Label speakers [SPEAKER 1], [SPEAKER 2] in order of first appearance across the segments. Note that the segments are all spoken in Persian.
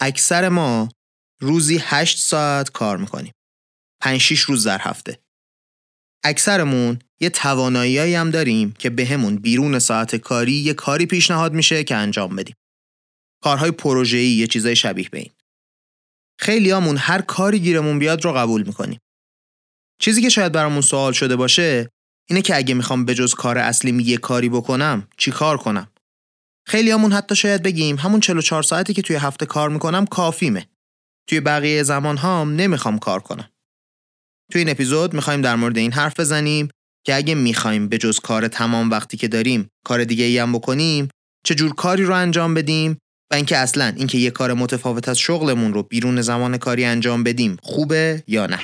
[SPEAKER 1] اکثر ما روزی 8 ساعت کار می‌کنیم. 5 6 روز در هفته. اکثرمون یه توانایی هم داریم که بهمون بیرون ساعت کاری یه کاری پیشنهاد میشه که انجام بدیم. کارهای پروژه‌ای یه چیزای شبیه به این. خیلیامون هر کاری گیرمون بیاد رو قبول می‌کنیم. چیزی که شاید برامون سوال شده باشه اینه که اگه می‌خوام به جز کار اصلی یه کاری بکنم چی کار کنم؟ خیلیامون حتی شاید بگیم همون 44 ساعتی که توی هفته کار می‌کنم کافیمه. توی بقیه زمان هام نمی‌خوام کار کنم. توی این اپیزود می‌خوایم در مورد این حرف بزنیم که اگه می‌خوایم به جز کار تمام وقتی که داریم کار دیگه ای هم بکنیم چه جور کاری رو انجام بدیم و اینکه اصلا اینکه یه کار متفاوت از شغلمون رو بیرون زمان کاری انجام بدیم خوبه یا نه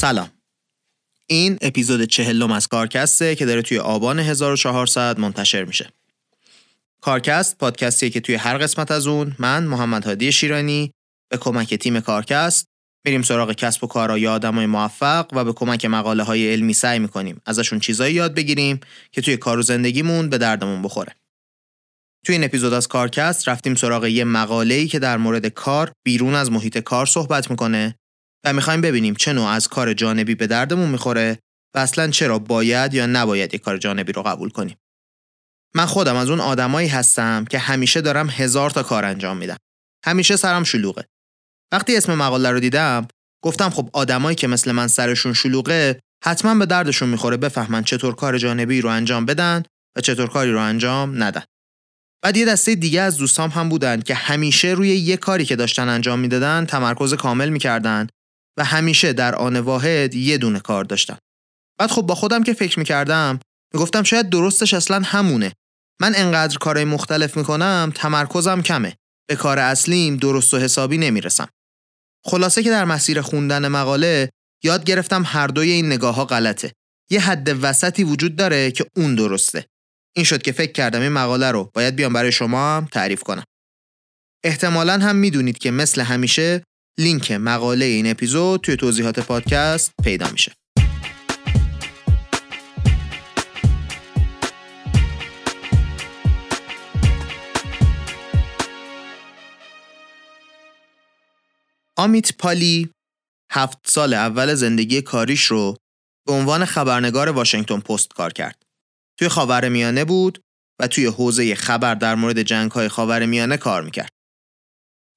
[SPEAKER 1] سلام این اپیزود چهلم از کارکسته که داره توی آبان 1400 منتشر میشه کارکست پادکستیه که توی هر قسمت از اون من محمد هادی شیرانی به کمک تیم کارکست میریم سراغ کسب و کارهای آدمای موفق و به کمک مقاله های علمی سعی می‌کنیم ازشون چیزایی یاد بگیریم که توی کار و زندگیمون به دردمون بخوره. توی این اپیزود از کارکست رفتیم سراغ یه مقاله‌ای که در مورد کار بیرون از محیط کار صحبت می‌کنه و می‌خوایم ببینیم چه نوع از کار جانبی به دردمون می‌خوره و اصلا چرا باید یا نباید یک کار جانبی رو قبول کنیم. من خودم از اون آدمایی هستم که همیشه دارم هزار تا کار انجام میدم. همیشه سرم شلوغه. وقتی اسم مقاله رو دیدم گفتم خب آدمایی که مثل من سرشون شلوغه حتما به دردشون می‌خوره بفهمن چطور کار جانبی رو انجام بدن و چطور کاری رو انجام ندن. بعد یه دسته دیگه از دوستام هم بودن که همیشه روی یه کاری که داشتن انجام می‌دادن تمرکز کامل می‌کردن و همیشه در آن واحد یه دونه کار داشتن. بعد خب با خودم که فکر می‌کردم می‌گفتم شاید درستش اصلا همونه. من انقدر کارهای مختلف می‌کنم تمرکزم کمه. به کار اصلیم درست و حسابی نمی‌رسم. خلاصه که در مسیر خوندن مقاله یاد گرفتم هر دوی این نگاه ها غلطه. یه حد وسطی وجود داره که اون درسته. این شد که فکر کردم این مقاله رو باید بیام برای شما هم تعریف کنم. احتمالا هم می‌دونید که مثل همیشه لینک مقاله این اپیزود توی توضیحات پادکست پیدا میشه. آمیت پالی هفت سال اول زندگی کاریش رو به عنوان خبرنگار واشنگتن پست کار کرد. توی خاور میانه بود و توی حوزه خبر در مورد جنگ های خاور میانه کار می‌کرد.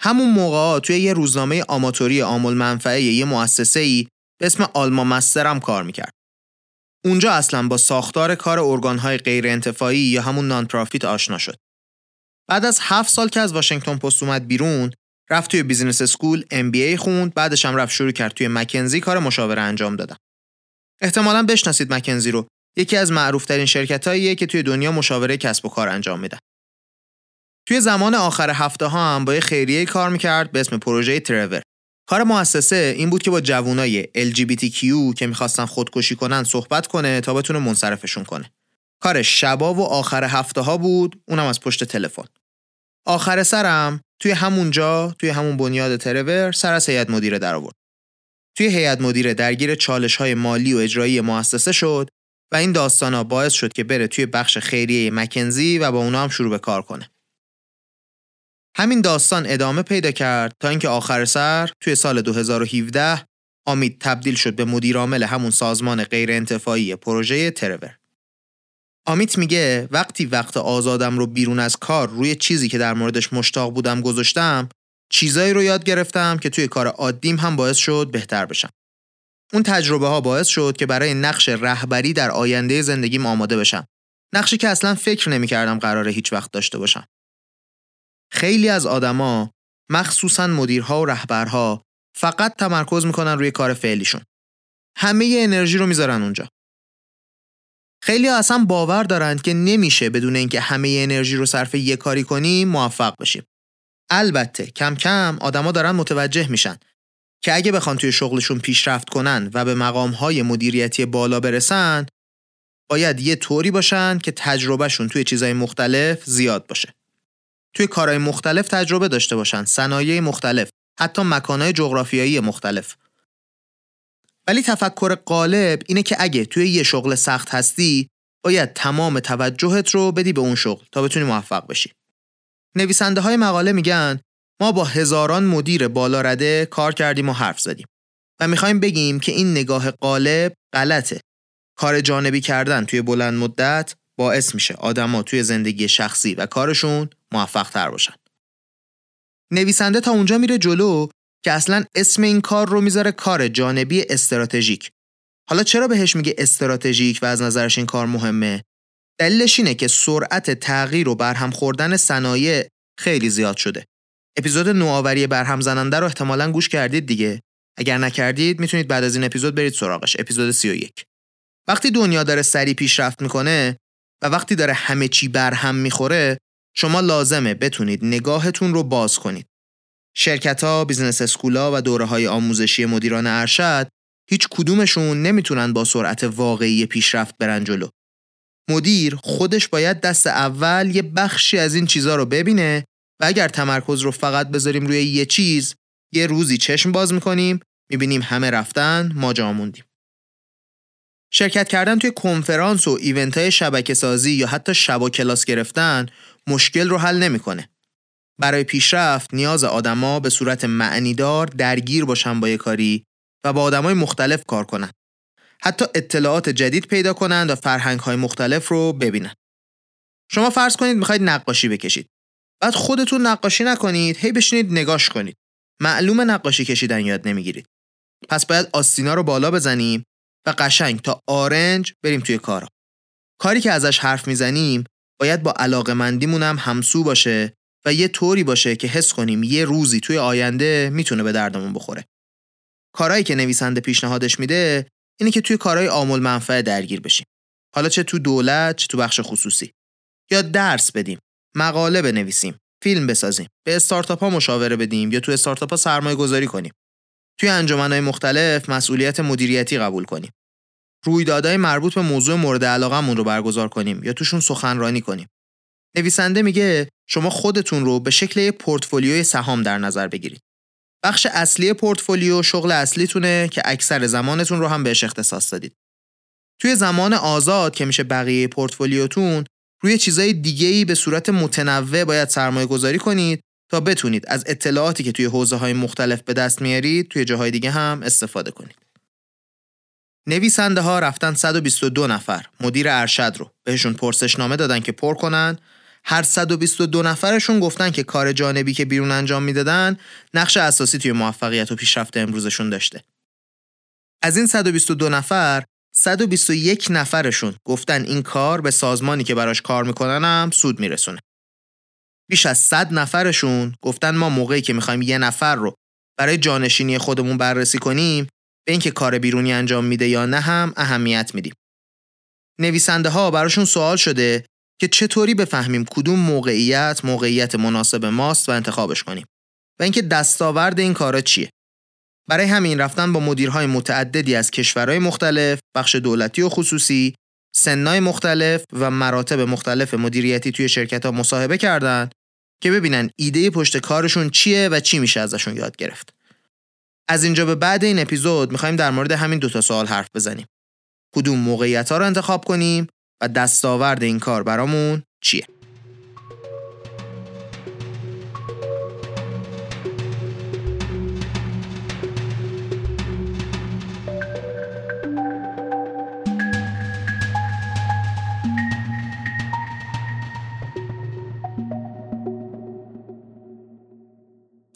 [SPEAKER 1] همون موقع توی یه روزنامه آماتوری عام المنفعه یه مؤسسه ای به اسم آلما مستر هم کار می‌کرد. اونجا اصلا با ساختار کار ارگانهای غیر انتفاعی یا همون non آشنا شد. بعد از هفت سال که از واشنگتن پست اومد بیرون رفت توی business school MBA خوند بعدش هم رفت شروع کرد توی مکنزی کار مشاوره انجام دادم احتمالا بشناسید مکنزی رو یکی از معروفترین شرکتاییه که توی دنیا مشاوره کسب و کار انجام میدن توی زمان آخر هفته ها هم با یه خیریه کار می‌کرد به اسم پروژه ترور کار مؤسسه این بود که با جوانای LGBTQ که می‌خواستن خودکشی کنن صحبت کنه تا بتونه منصرفشون کنه کار شبا و آخر هفته ها بود اونم از پشت تلفن آخر سرم توی همونجا توی همون بنیاد ترور سر از هیئت مدیره در آورد. توی هیئت مدیره درگیر چالش های مالی و اجرایی مؤسسه شد و این داستانا باعث شد که بره توی بخش خیریه مکنزی و با اونا هم شروع به کار کنه. همین داستان ادامه پیدا کرد تا اینکه آخر سر توی سال 2017 امید تبدیل شد به مدیرعامل همون سازمان غیر انتفاعی پروژه ترور. آمیت میگه وقتی وقت آزادم رو بیرون از کار روی چیزی که در موردش مشتاق بودم گذاشتم چیزایی رو یاد گرفتم که توی کار عادیم هم باعث شد بهتر بشم. اون تجربه ها باعث شد که برای نقش رهبری در آینده زندگیم آماده بشم. نقشی که اصلا فکر نمی‌کردم قراره هیچ وقت داشته باشم. خیلی از آدما مخصوصا مدیرها و رهبرها فقط تمرکز می‌کنن روی کار فعلیشون. همه انرژی رو می‌ذارن اونجا. خیلی اصلا باور دارند که نمیشه بدون اینکه همه انرژی رو صرف یه کاری کنیم موفق بشیم. البته کم کم آدما دارن متوجه میشن که اگه بخوان توی شغلشون پیشرفت کنن و به مقامهای مدیریتی بالا برسن باید یه طوری باشن که تجربهشون توی چیزهای مختلف زیاد باشه. توی کارهای مختلف تجربه داشته باشن، صنایع مختلف، حتی مکانهای جغرافیایی مختلف. ولی تفکر قالب اینه که اگه توی یه شغل سخت هستی باید تمام توجهت رو بدی به اون شغل تا بتونی موفق بشی. نویسنده های مقاله میگن ما با هزاران مدیر بالا رده کار کردیم و حرف زدیم و می‌خوایم بگیم که این نگاه قالب غلطه. کار جانبی کردن توی بلند مدت باعث میشه آدما توی زندگی شخصی و کارشون موفق تر باشن. نویسنده تا اونجا میره جلو که اصلا اسم این کار رو می‌ذاره کار جانبی استراتژیک. حالا چرا بهش میگه استراتژیک و از نظرش این کار مهمه؟ دلیلش اینه که سرعت تغییر و برهم خوردن صنایع خیلی زیاد شده. اپیزود نوآوری برهم زننده رو احتمالا گوش کردید دیگه. اگر نکردید می‌تونید بعد از این اپیزود برید سراغش. اپیزود 31. وقتی دنیا داره سریع پیشرفت می‌کنه و وقتی داره همه چی برهم می‌خوره شما لازمه بتونید نگاهتون رو باز کنید. شرکت ها، business school ا و دوره های آموزشی مدیران ارشد هیچ کدومشون نمی‌تونن با سرعت واقعی پیشرفت برن جلو. مدیر خودش باید دست اول یه بخشی از این چیزها رو ببینه و اگر تمرکز رو فقط بذاریم روی یه چیز یه روزی چشم باز می‌کنیم می‌بینیم همه رفتن ما جا موندیم. شرکت کردن توی کنفرانس و ایونت های شبکه سازی یا حتی شب و کلاس گرفتن مشکل رو حل نمی‌کنه. برای پیشرفت نیاز آدما به صورت معنیدار درگیر باشن با یه کاری و با آدمای مختلف کار کنن. حتی اطلاعات جدید پیدا کنند و فرهنگ های مختلف رو ببینن. شما فرض کنید می‌خواید نقاشی بکشید. بعد خودتون نقاشی نکنید، هی بشینید نگاش کنید. معلوم نقاشی کشیدن یاد نمی‌گیرید. پس باید آستینا رو بالا بزنیم و قشنگ تا آرنج بریم توی کارا. کاری که ازش حرف می‌زنیم باید با علاقه مندیمون هم همسو باشه و یه طوری باشه که حس کنیم یه روزی توی آینده می‌تونه به دردمون بخوره. کارهایی که نویسنده پیشنهادش میده اینه که توی کارهای عامل منفعه درگیر بشیم. حالا چه تو دولت چه تو بخش خصوصی. یا درس بدیم، مقاله بنویسیم، فیلم بسازیم، به استارتاپ ها مشاوره بدیم یا تو استارتاپ ها سرمایه گذاری کنیم. توی انجمنهای مختلف مسئولیت مدیریتی قبول کنیم. رویدادهای مربوط به موضوع مورد علاقمون رو برگزار کنیم یا توشون سخنرانی کنیم. نویسنده میگه شما خودتون رو به شکل یک پورتفولیوی سهام در نظر بگیرید. بخش اصلی پورتفولیو شغل اصلیتونه که اکثر زمانتون رو هم بهش اختصاص دادید. توی زمان آزاد که میشه بقیه پورتفولیوتون روی چیزای دیگه‌ای به صورت متنوع باید سرمایه گذاری کنید تا بتونید از اطلاعاتی که توی حوزه های مختلف به دست میارید توی جاهای دیگه هم استفاده کنید. نویسنده ها رفتن 122 نفر مدیر ارشد رو بهشون پرسشنامه دادن که پر کنن هر 122 نفرشون گفتن که کار جانبی که بیرون انجام می‌دادن نقش اساسی توی موفقیت و پیشرفت امروزشون داشته. از این 122 نفر 121 نفرشون گفتن این کار به سازمانی که براش کار می‌کنن هم سود میرسونه. بیش از 100 نفرشون گفتن ما موقعی که می‌خوایم یه نفر رو برای جانشینی خودمون بررسی کنیم به اینکه کار بیرونی انجام میده یا نه هم اهمیت میدیم. نویسنده ها براشون سوال شده که چطوری بفهمیم کدوم موقعیت موقعیت مناسب ماست و انتخابش کنیم و اینکه دستاورد این کارا چیه. برای همین رفتن با مدیرهای متعددی از کشورهای مختلف، بخش دولتی و خصوصی، سنای مختلف و مراتب مختلف مدیریتی توی شرکت ها مصاحبه کردند که ببینن ایده پشت کارشون چیه و چی میشه ازشون یاد گرفت. از اینجا به بعد این اپیزود می‌خوایم در مورد همین دوتا سوال حرف بزنیم. کدوم موقعیت ها رو انتخاب کنیم و دستاورد این کار برامون چیه؟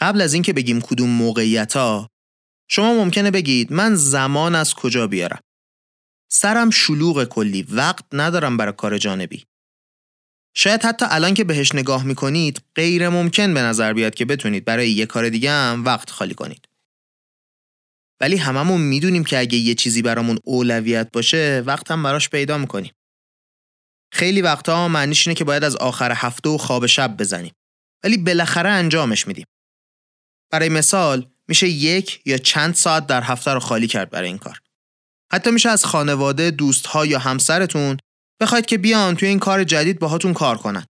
[SPEAKER 1] قبل از اینکه بگیم کدوم موقعیت ها شما ممکنه بگید من زمان از کجا بیارم؟ سرم شلوغ کلی وقت ندارم برای کار جانبی. شاید حتی الان که بهش نگاه می‌کنید غیر ممکن به نظر بیاد که بتونید برای یه کار دیگه هم وقت خالی کنید. ولی هممون می‌دونیم که اگه یه چیزی برامون اولویت باشه وقت هم براش پیدا می‌کنیم. خیلی وقتها معنیش اینه که باید از آخر هفته و خواب شب بزنیم. ولی بالاخره انجامش میدیم. برای مثال میشه یک یا چند ساعت در هفته رو خالی کرد برای این کار. حتی میشه از خانواده، دوستها یا همسرتون بخواید که بیان توی این کار جدید باهاتون کار کنن.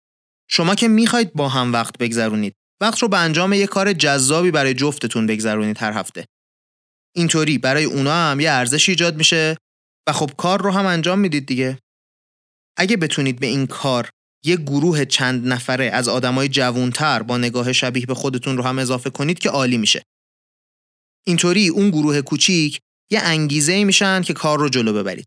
[SPEAKER 1] شما که می‌خواید با هم وقت بگذرونید. وقت رو به انجام یک کار جذابی برای جفتتون بگذرونید هر هفته. اینطوری برای اونا هم یه ارزش ایجاد میشه و خب کار رو هم انجام می‌دید دیگه اگه بتونید به این کار یه گروه چند نفره از آدمای جوونتر با نگاه شبیه به خودتون رو هم اضافه کنید که عالی میشه اینطوری اون گروه کوچیک یه انگیزه میشن که کار رو جلو ببرید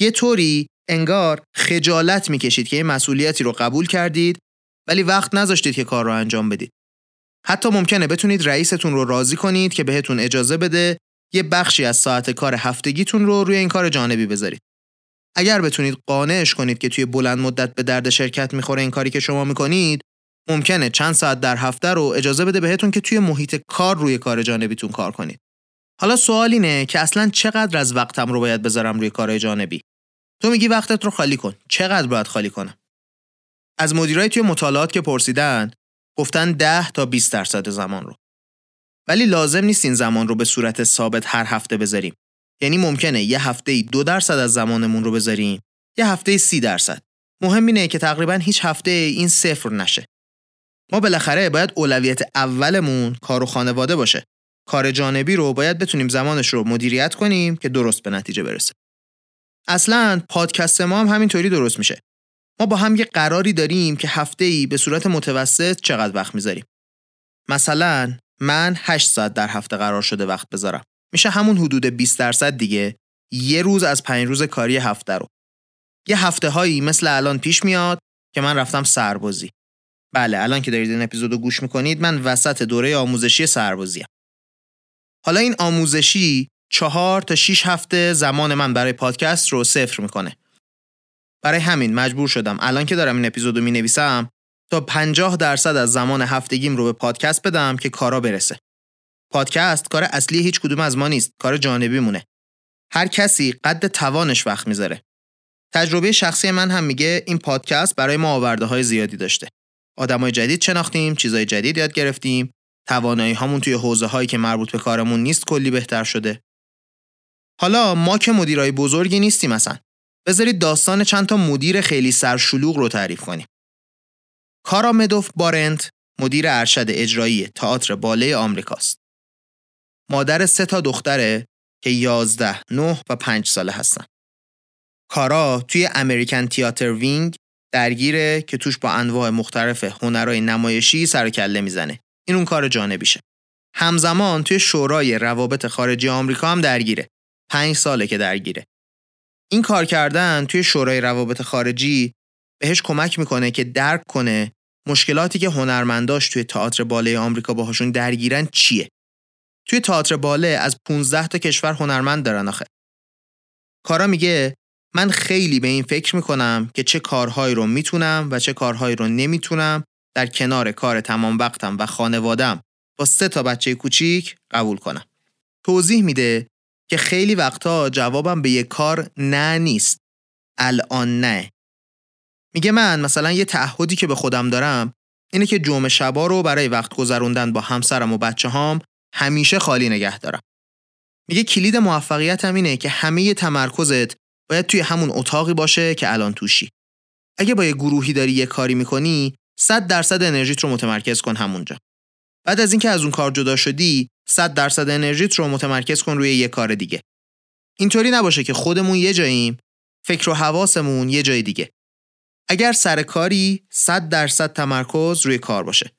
[SPEAKER 1] یه طوری انگار خجالت می‌کشید که یه مسئولیتی رو قبول کردید ولی وقت نذاشتید که کار رو انجام بدید حتی ممکنه بتونید رئیستون رو راضی کنید که بهتون اجازه بده یه بخشی از ساعت کار هفتگیتون رو روی این کار جانبی بذارید. اگر بتونید قانعش کنید که توی بلند مدت به درد شرکت می‌خوره این کاری که شما می‌کنید، ممکنه چند ساعت در هفته رو اجازه بده بهتون که توی محیط کار روی کار جانبیتون کار کنید. حالا سوال اینه که اصلا چقدر از وقتم رو باید بذارم روی کار جانبی؟ تو میگی وقتت رو خالی کن. چقدر باید خالی کنم؟ از مدیرای توی مطالعات که پرسیدن گفتن 10 تا 20 درصد زمان رو. ولی لازم نیست این زمان رو به صورت ثابت هر هفته بذاریم. یعنی ممکنه یه هفته ای دو درصد از زمانمون رو بذاریم یه هفته سی درصد. مهم اینه که تقریبا هیچ هفته این صفر نشه. ما بالاخره باید اولویت اولمون کار و خانواده باشه. کار جانبی رو باید بتونیم زمانش رو مدیریت کنیم که درست به نتیجه برسه. اصلا پادکست ما هم همینطوری درست میشه. ما با هم یه قراری داریم که هفته ای به صورت متوسط چقدر وقت می‌ذاریم. مثلا من 8 ساعت در هفته قرار شده وقت بذارم. میشه همون حدود 20 درصد دیگه یه روز از پنج روز کاری هفته رو. یه هفته هایی مثل الان پیش میاد که من رفتم سربازی. بله الان که دارید این اپیزودو گوش می‌کنید من وسط دوره آموزشی سربازیم. حالا این آموزشی چهار تا 6 هفته زمان من برای پادکست رو صفر می‌کنه. برای همین مجبور شدم الان که دارم این اپیزودو می نویسم تا 50 درصد از زمان هفتگیم رو به پادکست بدم که کارا برسه. پادکست کار اصلی هیچ کدوم از ما نیست، کار جانبی مونه. هر کسی قد توانش وقت می‌ذاره. تجربه شخصی من هم میگه این پادکست برای ما آورده های زیادی داشته. آدمای جدید شناختیم، چیزای جدید یاد گرفتیم، توانایی هامون توی حوزه هایی که مربوط به کارمون نیست کلی بهتر شده. حالا ما که مدیرای بزرگی نیستیم مثلا. بذارید داستان چند تا مدیر خیلی سرشلوغ رو تعریف کنیم. کارا مدوف بارنت مدیر ارشد اجرایی تئاتر باله آمریکاست. مادر سه تا دختره که 11, 9 و 5 ساله هستن. کارا توی امریکن تیاتر وینگ درگیره که توش با انواع مختلف هنرهای نمایشی سر و کله می‌زنه. این اون کار جانبیشه. همزمان توی شورای روابط خارجی آمریکا هم درگیره. پنج ساله که درگیره. این کار کردن توی شورای روابط خارجی بهش کمک می‌کنه که درک کنه مشکلاتی که هنرمنداش توی تئاتر باله آمریکا باهاشون درگیرن چیه. توی تئاتر باله از 15 تا کشور هنرمند دارن آخه. کارا میگه من خیلی به این فکر می‌کنم که چه کارهایی رو می‌تونم و چه کارهایی رو نمی‌تونم در کنار کار تمام وقتم و خانوادم با سه تا بچه کوچیک قبول کنم. توضیح میده که خیلی وقتا جوابم به یه کار نه نیست. الان نه. میگه من مثلا یه تعهدی که به خودم دارم اینه که جمعه شبا رو برای وقت گذروندن با همسرم و بچه هام همیشه خالی نگه دارم. میگه کلید موفقیت هم اینه که همه تمرکزت باید توی همون اتاقی باشه که الان توشی. اگه با یه گروهی داری یه کاری می‌کنی 100 درصد انرژیت رو متمرکز کن همونجا. بعد از اینکه از اون کار جدا شدی 100 درصد انرژیت رو متمرکز کن روی یه کار دیگه. اینطوری نباشه که خودمون یه جاییم فکر و حواسمون یه جای دیگه. اگر سر کاری 100 درصد تمرکز روی کار باشه.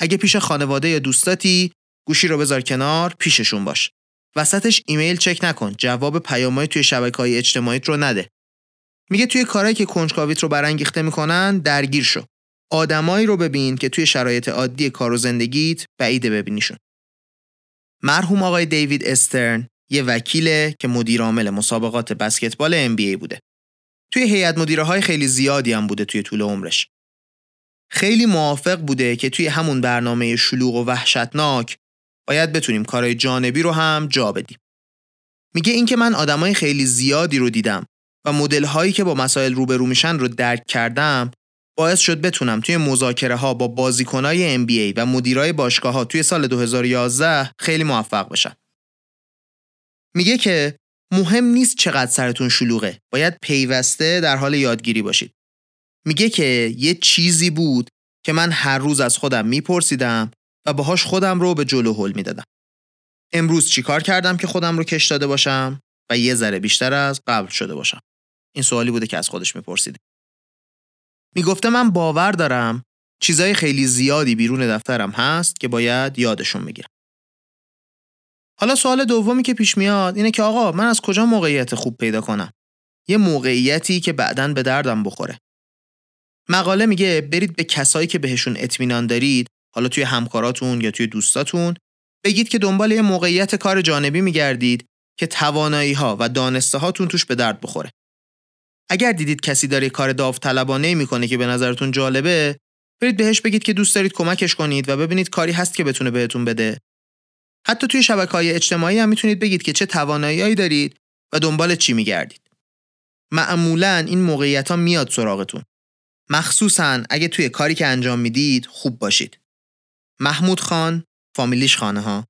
[SPEAKER 1] اگه پیش خانواده یا دوستاتی گوشی رو بذار کنار پیششون باش. وسطش ایمیل چک نکن. جواب پیامای توی شبکه های اجتماعیت رو نده. میگه توی کارهایی که کنجکاویت رو برانگیخته می‌کنن درگیر شو. آدمایی رو ببین که توی شرایط عادی کار و زندگیت بعیده ببینیشون. مرحوم آقای دیوید استرن یه وکیله که مدیر عامل مسابقات بسکتبال NBA بوده. توی هیئت مدیره های خیلی زیادی هم بوده توی طول عمرش. خیلی موافق بوده که توی همون برنامه شلوغ و وحشتناک باید بتونیم کارهای جانبی رو هم جا بدیم. میگه اینکه من آدمای خیلی زیادی رو دیدم و مدل هایی که با مسائل روبرو میشن رو درک کردم باعث شد بتونم توی مذاکره ها با بازیکنای NBA و مدیرای باشگاه ها توی سال 2011 خیلی موفق بشم. میگه که مهم نیست چقدر سرتون شلوغه باید پیوسته در حال یادگیری باشید میگه که یه چیزی بود که من هر روز از خودم میپرسیدم و باهاش خودم رو به جلو هل می‌دادم. امروز چیکار کردم که خودم رو کش داده باشم و یه ذره بیشتر از قبل شده باشم؟ این سوالی بوده که از خودش میپرسیده. می‌گفته من باور دارم چیزای خیلی زیادی بیرون دفترم هست که باید یادشون بگیرم. حالا سوال دومی که پیش میاد اینه که آقا من از کجا موقعیت خوب پیدا کنم؟ یه موقعیتی که بعدا به دردم بخوره. مقاله میگه برید به کسایی که بهشون اطمینان دارید حالا توی همکاراتون یا توی دوستاتون بگید که دنبال یه موقعیت کار جانبی میگردید که توانایی ها و دانسته هاتون توش به درد بخوره. اگر دیدید کسی داره کار داوطلبانه می‌کنه که به نظرتون جالبه، برید بهش بگید که دوست دارید کمکش کنید و ببینید کاری هست که بتونه بهتون بده. حتی توی شبکه های اجتماعی هم می‌تونید بگید که چه تواناییهایی دارید و دنبال چی میگردید. معمولا این موقعیت ها میاد سراغتون. مخصوصا اگه توی کاری که انجام می‌دید خوب باشید. محمود خان فامیلیش خانه ها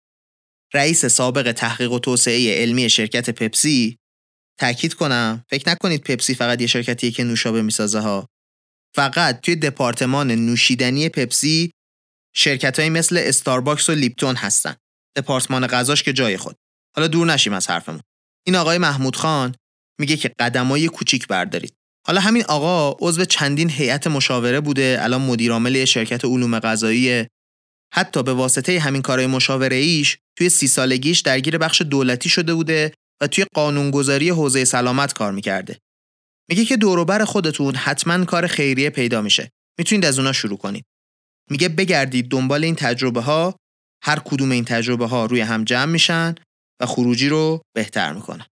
[SPEAKER 1] رئیس سابق تحقیق و توسعه علمی شرکت پپسی. تاکید کنم فکر نکنید پپسی فقط یه شرکتیه که نوشابه می‌سازه ها. فقط توی دپارتمان نوشیدنی پپسی شرکت های مثل استارباکس و لیپتون هستن. دپارتمان غذاش که جای خود. حالا دور نشیم از حرفمون. این آقای محمود خان میگه که قدمای کوچیک بردارید. حالا همین آقا عضو چندین هیئت مشاوره بوده الان مدیر عامل شرکت علوم غذایی حتی به واسطه همین کارهای مشاوره ایش توی سی سالگیش درگیر بخش دولتی شده بوده و توی قانونگذاری حوزه سلامت کار می‌کرده. میگه که دوروبر خودتون حتما کار خیریه پیدا میشه. می‌تونید از اونا شروع کنید. میگه بگردید دنبال این تجربه ها هر کدوم این تجربه ها روی هم جمع میشن و خروجی رو بهتر می‌کنن.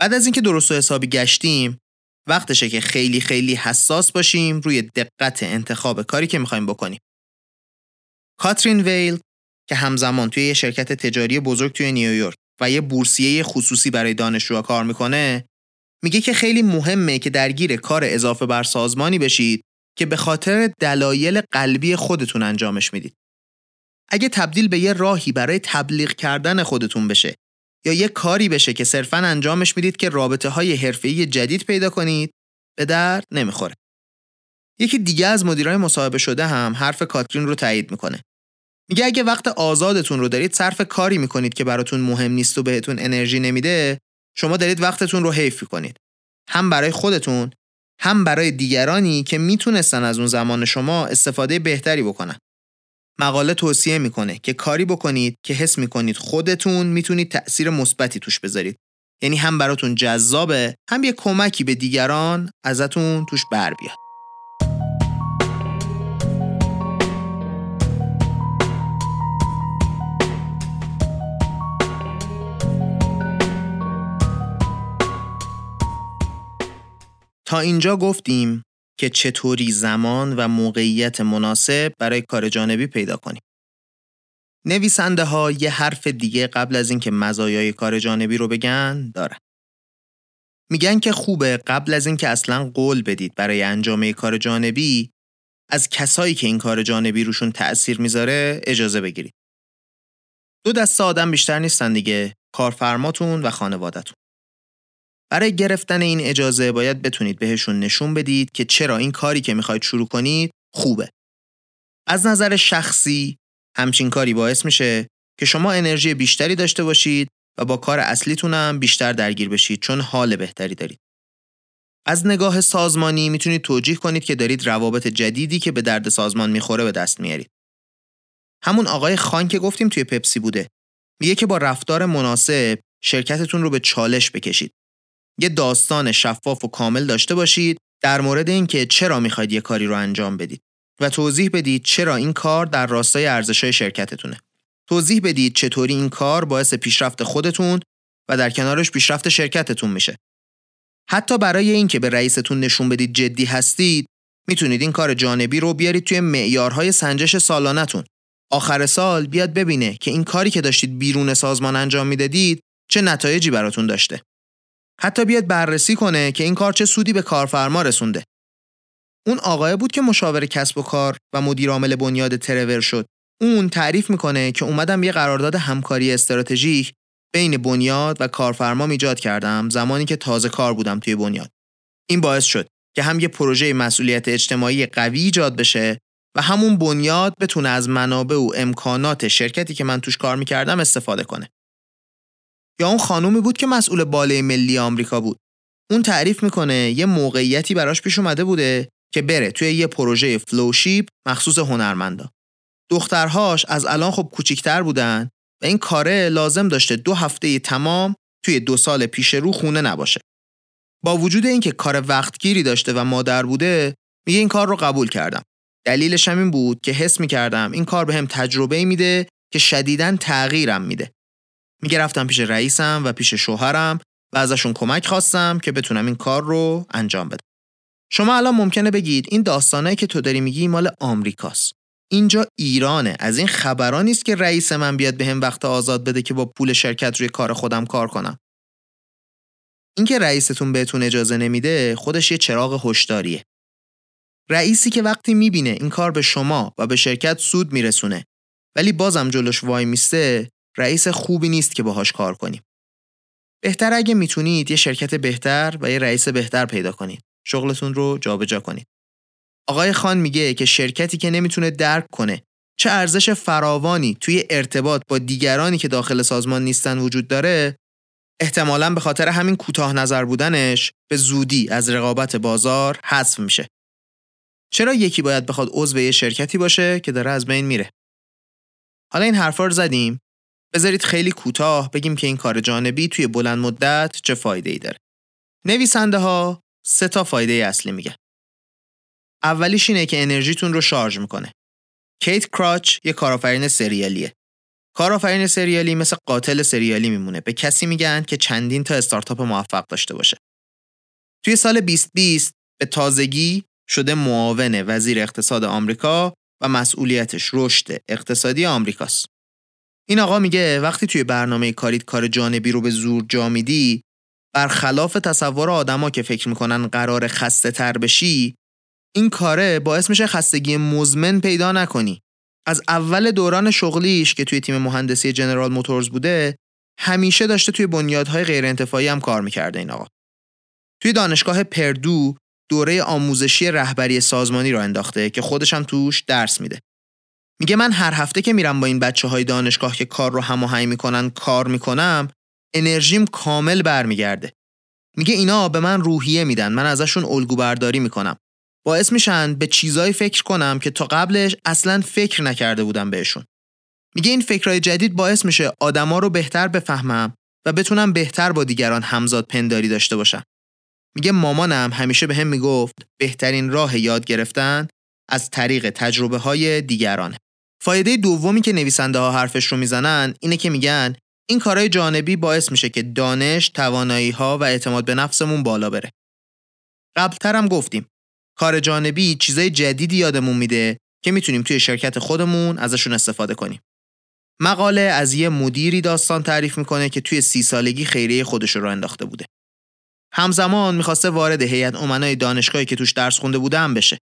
[SPEAKER 1] بعد از اینکه درست و حسابی گشتیم وقتشه که خیلی خیلی حساس باشیم روی دقت انتخاب کاری که می‌خوایم بکنیم. کاترین ویل که همزمان توی یه شرکت تجاری بزرگ توی نیویورک و یه بورسیه خصوصی برای دانشجوها کار می‌کنه میگه که خیلی مهمه که درگیر کار اضافه بر سازمانی بشید که به خاطر دلایل قلبی خودتون انجامش می‌دید. اگه تبدیل به یه راهی برای تبلیغ کردن خودتون بشه یا یه کاری بشه که صرفا انجامش می‌دید که رابطه های حرفه‌ای جدید پیدا کنید به درد نمی‌خوره. یکی دیگه از مدیرای مصاحبه شده هم حرف کاترین رو تایید می‌کنه. میگه اگه وقت آزادتون رو دارید صرف کاری می‌کنید که براتون مهم نیست و بهتون انرژی نمیده شما دارید وقتتون رو حیف کنید هم برای خودتون هم برای دیگرانی که می‌تونستن از اون زمان شما استفاده بهتری بکنن. مقاله توصیه می‌کنه که کاری بکنید که حس می‌کنید خودتون می‌تونید تأثیر مثبتی توش بذارید. یعنی هم براتون جذابه هم یه کمکی به دیگران ازتون توش بر بیاد. تا اینجا گفتیم که چطوری زمان و موقعیت مناسب برای کار جانبی پیدا کنیم. نویسنده ها یه حرف دیگه قبل از اینکه مزایای کار جانبی رو بگن دارن. میگن که خوبه قبل از اینکه اصلا قول بدید برای انجام کار جانبی از کسایی که این کار جانبی روشون تأثیر می‌ذاره اجازه بگیرید. دو دست آدم بیشتر نیستن دیگه کارفرماتون و خانوادتون. برای گرفتن این اجازه باید بتونید بهشون نشون بدید که چرا این کاری که می‌خواید شروع کنید خوبه. از نظر شخصی همچین کاری باعث میشه که شما انرژی بیشتری داشته باشید و با کار اصلیتونم بیشتر درگیر بشید چون حال بهتری دارید. از نگاه سازمانی می‌تونید توجیه کنید که دارید روابط جدیدی که به درد سازمان می‌خوره به دست میارید. همون آقای خان که گفتیم توی پپسی بوده. میگه که با رفتار مناسب شرکتتون رو به چالش بکشید. یه داستان شفاف و کامل داشته باشید در مورد اینکه چرا می‌خواید یه کاری رو انجام بدید و توضیح بدید چرا این کار در راستای ارزشهای شرکتتونه. توضیح بدید چطوری این کار باعث پیشرفت خودتون و در کنارش پیشرفت شرکتتون میشه. حتی برای اینکه به رئیستون نشون بدید جدی هستید، می‌تونید این کار جانبی رو بیارید توی معیارهای سنجش سالانتون. آخر سال بیاد ببینه که این کاری که داشتید بیرون سازمان انجام می‌دادید چه نتایجی براتون داشته. حتی بیاد بررسی کنه که این کار چه سودی به کارفرما رسونده. اون آقای بود که مشاور کسب و کار و مدیر عامل بنیاد ترور شد. اون تعریف می‌کنه که اومدم یه قرارداد همکاری استراتژیک بین بنیاد و کارفرما ایجاد کردم زمانی که تازه کار بودم توی بنیاد. این باعث شد که هم یه پروژه مسئولیت اجتماعی قوی ایجاد بشه و همون بنیاد بتونه از منابع و امکانات شرکتی که من توش کار می‌کردم استفاده کنه. یا اون خانومی بود که مسئول باله ملی آمریکا بود. اون تعریف می‌کنه یه موقعیتی براش پیش اومده بوده که بره توی یه پروژه فلوشیپ مخصوص هنرمندا. دخترهاش از الان خب کوچیکتر بودن و این کاره لازم داشته دو هفته تمام توی دو سال پیش رو خونه نباشه. با وجود اینکه کار وقتگیری داشته و مادر بوده میگه این کار رو قبول کردم. دلیلش هم این بود که حس می‌کردم این کار به هم تجربه میده که شدیداً تغییرم میده. میگه رفتم پیش رئیسم و پیش شوهرم و ازشون کمک خواستم که بتونم این کار رو انجام بدم. شما الان ممکنه بگید این داستانایی که تو داری میگی مال آمریکاست. اینجا ایرانه از این خبران نیست که رئیس من بیاد به وقت آزاد بده که با پول شرکت روی کار خودم کار کنم اینکه رئیستون بهتون اجازه نمیده خودش یه چراغ هشداریه رئیسی که وقتی می‌بینه این کار به شما و به شرکت سود میرسونه ولی بازم جلوش وای میسته رئیس خوبی نیست که باهاش کار کنیم بهتر اگه می‌تونید یه شرکت بهتر و یه رئیس بهتر پیدا کنید شغلتون رو جابجا کنید آقای خان میگه که شرکتی که نمی‌تونه درک کنه چه ارزش فراوانی توی ارتباط با دیگرانی که داخل سازمان نیستن وجود داره احتمالا به خاطر همین کوتاه نظر بودنش به زودی از رقابت بازار حذف میشه. چرا یکی باید بخواد عضو یه شرکتی باشه که داره از بین میره؟ حالا این حرفا رو زدیم بذارید خیلی کوتاه بگیم که این کار جانبی توی بلند مدت چه فایده ای داره. نویسنده ها سه تا فایده اصلی میگه. اولیش اینه که انرژیتون رو شارژ می‌کنه. کیت کراچ یه کارآفرین سریالیه. کارآفرین سریالی مثل قاتل سریالی میمونه. به کسی میگن که چندین تا استارتاپ موفق داشته باشه. توی سال 2020 به تازگی شده معاون وزیر اقتصاد آمریکا و مسئولیتش رشد اقتصادی آمریکاست. این آقا میگه وقتی توی برنامه کاریت کار جانبی رو به زور جا میدی برخلاف تصور آدما که فکر می‌کنن قرار خسته تر بشی این کاره باعث میشه خستگی مزمن پیدا نکنی. از اول دوران شغلیش که توی تیم مهندسی جنرال موتورز بوده همیشه داشته توی بنیادهای غیر انتفاعی هم کار می‌کرده این آقا. توی دانشگاه پردو دوره آموزشی رهبری سازمانی را انداخته که خودش هم توش درس میده. میگه من هر هفته که میرم با این بچه های دانشگاه که کار رو هماهنگ می‌کنن کار می‌کنم انرژیم کامل برمیگرده میگه اینا به من روحیه میدن من ازشون الگو برداری می‌کنم باعث میشن به چیزایی فکر کنم که تا قبلش اصلا فکر نکرده بودم بهشون. میگه این فکرهای جدید باعث میشه آدما رو بهتر بفهمم و بتونم بهتر با دیگران همزاد پنداری داشته باشم. میگه مامانم همیشه به هم می‌گفت بهترین راه یاد گرفتن از طریق تجربه های دیگرانه. فایده دومی که نویسنده ها حرفش رو می‌زنن اینه که میگن این کارهای جانبی باعث میشه که دانش، توانایی ها و اعتماد به نفسمون بالا بره. قبلترم گفتیم کار جانبی چیزای جدیدی یادمون میده که می‌تونیم توی شرکت خودمون ازشون استفاده کنیم. مقاله از یه مدیری داستان تعریف می‌کنه که توی سی سالگی خیریه خودش رو انداخته بوده. همزمان می‌خواسته وارد هیئت امنای دانشگاهی که توش درس خونده بوده هم بشه.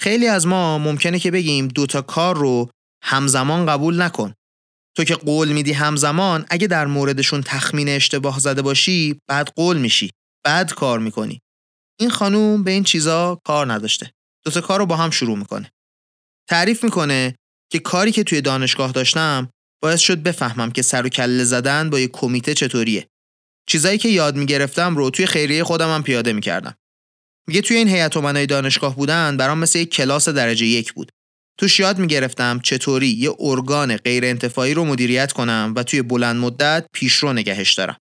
[SPEAKER 1] خیلی از ما ممکنه که بگیم دوتا کار رو همزمان قبول نکن. تو که قول میدی همزمان اگه در موردشون تخمین اشتباه زده باشی بعد قول میشی. بعد کار می‌کنی. این خانوم به این چیزا کار نداشته. دوتا کار رو با هم شروع می‌کنه. تعریف می‌کنه که کاری که توی دانشگاه داشتم باعث شد بفهمم که سر و کله زدن با یه کمیته چطوریه. چیزایی که یاد می‌گرفتم رو توی خیریه خودم هم پیاده می‌کردم. میگه توی این هیئت امنای دانشگاه بودن برام مثل یک کلاس درجه یک بود. توش یاد می‌گرفتم چطوری یه ارگان غیر انتفاعی رو مدیریت کنم و توی بلند مدت پیشرو نگهش دارم.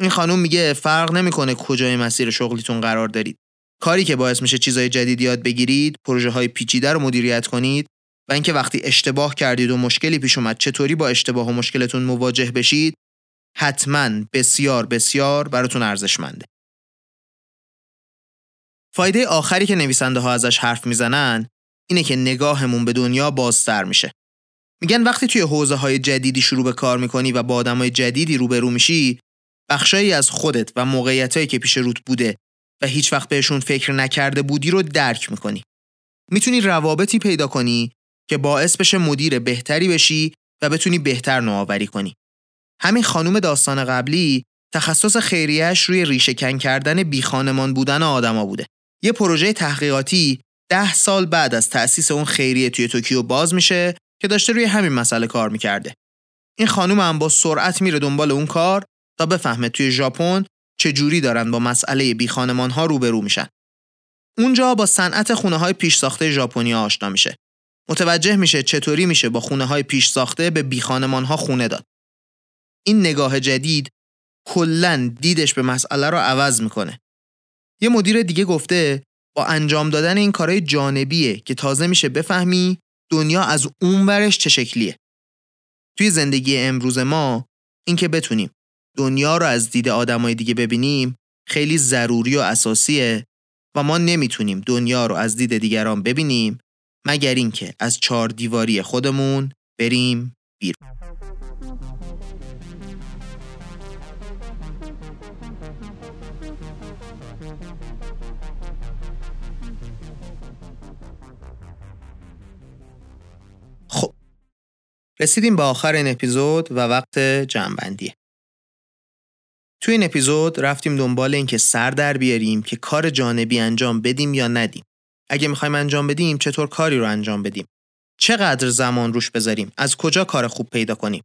[SPEAKER 1] این خانوم میگه فرق نمی‌کنه کجای مسیر شغلیتون قرار دارید. کاری که باعث میشه چیزای جدید یاد بگیرید، پروژه های پیچیده رو مدیریت کنید و اینکه وقتی اشتباه کردید و مشکلی پیش اومد چطوری با اشتباه و مشکلتون مواجه بشید، حتما بسیار بسیار براتون ارزشمنده. فایده آخری که نویسنده ها ازش حرف می‌زنن اینه که نگاهمون به دنیا بازتر میشه. میگن وقتی توی حوزه های جدیدی شروع به کار می‌کنی و با آدمای جدیدی روبرو میشی بخشایی از خودت و موقعیتایی که پیش روت بوده و هیچ وقت بهشون فکر نکرده بودی رو درک می‌کنی. می‌تونی روابطی پیدا کنی که باعث بشه مدیر بهتری بشی و بتونی بهتر نوآوری کنی. همین خانوم داستان قبلی تخصص خیریش روی ریشه کن کردن بی خانمان بودن آدما بوده. یه پروژه تحقیقاتی ده سال بعد از تأسیس اون خیریه توی توکیو باز میشه که داشته روی همین مسئله کار می‌کرده. این خانوم هم با سرعت میره دنبال اون کار تا بفهمه توی ژاپن چه جوری دارن با مسئله بی خانمان ها روبرو میشن. اونجا با صنعت خونه های پیش ساخته ژاپنیا آشنا میشه. متوجه میشه چطوری میشه با خونه های پیش ساخته به بی خانمان ها خونه داد. این نگاه جدید کلا دیدش به مسئله رو عوض می‌کنه. یه مدیر دیگه گفته با انجام دادن این کارهای جانبیه که تازه میشه بفهمی دنیا از اون ورش چه شکلیه. توی زندگی امروز ما اینکه بتونیم دنیا رو از دید آدمای دیگه ببینیم خیلی ضروری و اساسیه و ما نمی‌تونیم دنیا رو از دید دیگران ببینیم مگر اینکه از چهار دیواری خودمون بریم بیرون. رسیدیم به آخر این اپیزود و وقت جمعبندیه. تو این اپیزود رفتیم دنبال اینکه سر در بیاریم که کار جانبی انجام بدیم یا ندیم. اگه می‌خوایم انجام بدیم چطور کاری رو انجام بدیم؟ چقدر زمان روش بذاریم؟ از کجا کار خوب پیدا کنیم؟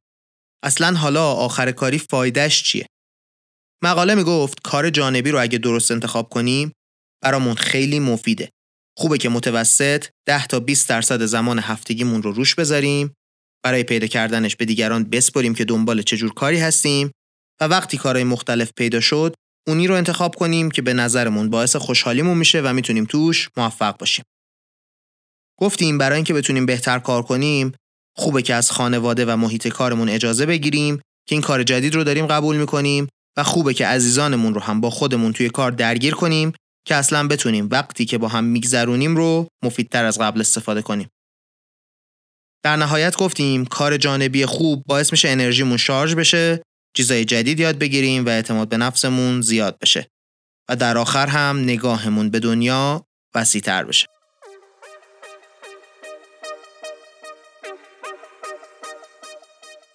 [SPEAKER 1] اصلا حالا آخر کاری فایدهش چیه؟ مقاله می‌گفت کار جانبی رو اگه درست انتخاب کنیم برامون خیلی مفیده. خوبه که متوسط 10 تا 20 درصد زمان هفتگیمون رو روش بذاریم برای پیدا کردنش به دیگران بسپریم که دنبال چجور کاری هستیم و وقتی کارهای مختلف پیدا شد اونی رو انتخاب کنیم که به نظرمون باعث خوشحالیمون میشه و می‌تونیم توش موفق باشیم. گفتیم برای اینکه بتونیم بهتر کار کنیم خوبه که از خانواده و محیط کارمون اجازه بگیریم که این کار جدید رو داریم قبول می‌کنیم و خوبه که عزیزانمون رو هم با خودمون توی کار درگیر کنیم که اصلا بتونیم وقتی که با هم میگذرونیم رو مفیدتر از قبل استفاده کنیم. در نهایت گفتیم کار جانبی خوب باعث میشه انرژیمون شارژ بشه چیزای جدید یاد بگیریم و اعتماد به نفسمون زیاد بشه. و در آخر هم نگاهمون به دنیا وسیع تر بشه.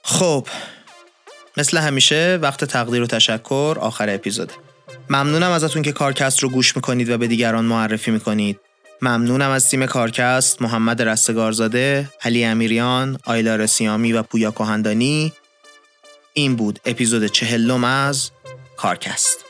[SPEAKER 1] خب مثل همیشه وقت تقدیر و تشکر آخر اپیزوده. ممنونم ازتون که کارکست رو گوش می‌کنید و به دیگران معرفی می‌کنید. ممنونم از تیم کارکست محمد رستگارزاده، علی امیریان، آیلا رسیامی و پویا کهندانی. این بود اپیزود چهلم از کارکست.